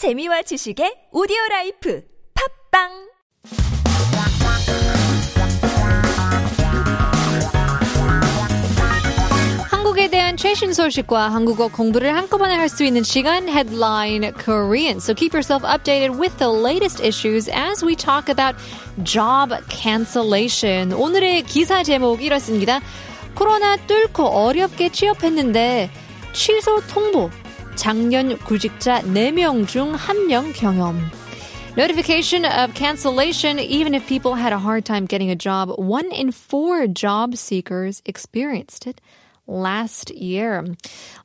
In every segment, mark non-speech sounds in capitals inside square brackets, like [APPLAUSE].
재미와 지식의 오디오 라이프 팝빵 한국에 대한 최신 소식과 한국어 공부를 한꺼번에 할 수 있는 시간 Headline Korean. So keep yourself updated with the latest issues as we talk about job cancellation. 오늘의 기사 제목 이렇습니다. 코로나 뚫고 어렵게 취업했는데 취소 통보. 작년 구직자 4명 중 1명 경험. Notification of cancellation even if people had a hard time getting a job. One in four job seekers experienced it last year.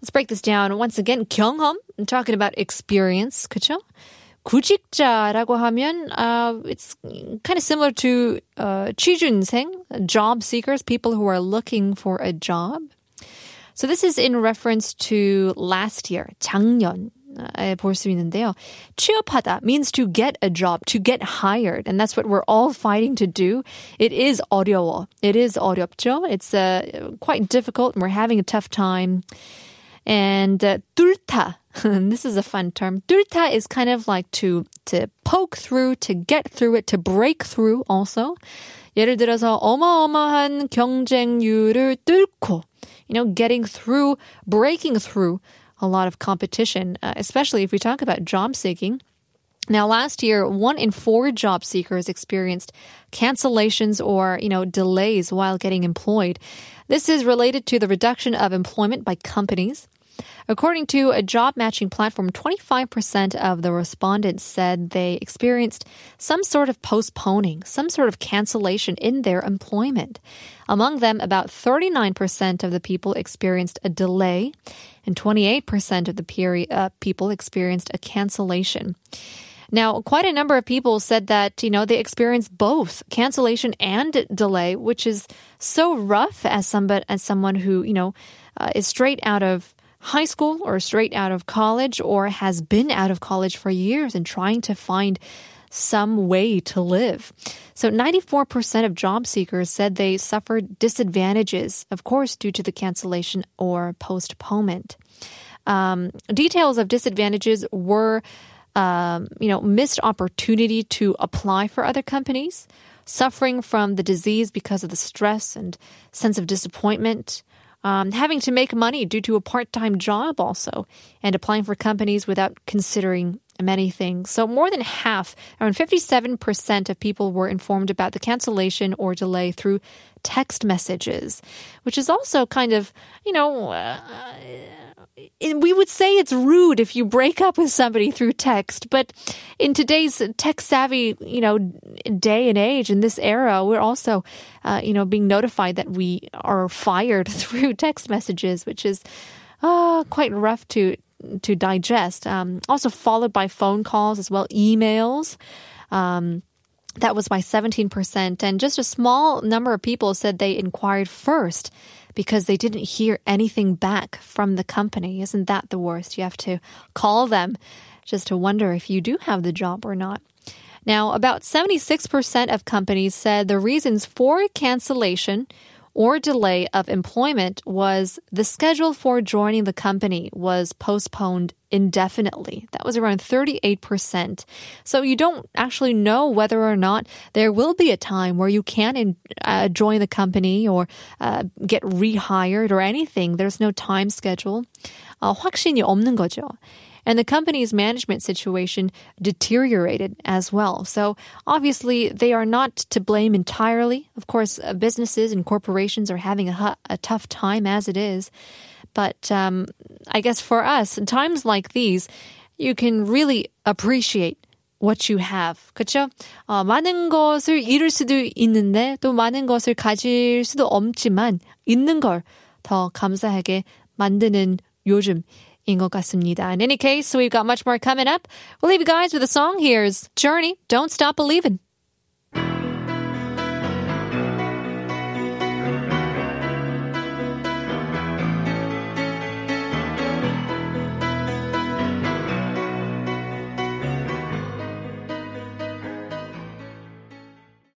Let's break this down once again. 경험, I'm talking about experience, 그쵸? 구직자라고 하면 uh, it's kind of similar to uh, 취준생, job seekers, people who are looking for a job. So this is in reference to last year, 작년. 에 볼 수 있는데요. 취업하다 means to get a job, to get hired, and that's what we're all fighting to do. It is 어려워. It is 어렵죠. It's uh, quite difficult, and we're having a tough time. And uh, 뚫다, [LAUGHS] this is a fun term. 뚫다 is kind of like to to poke through, to get through it, to break through. Also, 예를 들어서 어마어마한 경쟁률을 뚫고, you know, getting through, breaking through a lot of competition, uh, especially if we talk about job seeking. Now, last year, one in four job seekers experienced cancellations or, you know, delays while getting employed. This is related to the reduction of employment by companies. According to a job matching platform, 25% of the respondents said they experienced some sort of postponing, some sort of cancellation in their employment. Among them, about 39% of the people experienced a delay, and 28% of the peri- uh, people experienced a cancellation. Now, quite a number of people said that, you know, they experienced both cancellation and delay, which is so rough as somebody, as someone who, you know, uh, is straight out of high school or straight out of college or has been out of college for years and trying to find some way to live. So 94% of job seekers said they suffered disadvantages, of course, due to the cancellation or postponement. Um, details of disadvantages were, um, you know, missed opportunity to apply for other companies, suffering from the disease because of the stress and sense of disappointment, um, having to make money due to a part time job also, and applying for companies without considering many things. So, more than half, around 57% of people were informed about the cancellation or delay through text messages, which is also kind of, you know, uh, we would say it's rude if you break up with somebody through text, but in today's tech savvy, you know, day and age in this era, we're also, uh, you know, being notified that we are fired [LAUGHS] through text messages, which is uh, quite rough to to digest. Um, also followed by phone calls as well, emails. Um, that was by 17%. And just a small number of people said they inquired first because they didn't hear anything back from the company. Isn't that the worst? You have to call them just to wonder if you do have the job or not. Now, about 76% of companies said the reasons for cancellation or delay of employment was the schedule for joining the company was postponed indefinitely. That was around 38%. So you don't actually know whether or not there will be a time where you can in, uh, join the company or uh, get rehired or anything. There's no time schedule. 어, 확신이 없는 거죠. And the company's management situation deteriorated as well. So obviously, they are not to blame entirely. Of course, uh, businesses and corporations are having a, a tough time as it is. But um, I guess for us, in times like these, you can really appreciate what you have. 그렇죠? 어, 많은 것을 잃을 수도 있는데 또 많은 것을 가질 수도 없지만 있는 걸 더 감사하게 만드는 요즘 in 것 같습니다. In any case, we've got much more coming up. We'll leave you guys with a song. Here's Journey, Don't Stop Believing.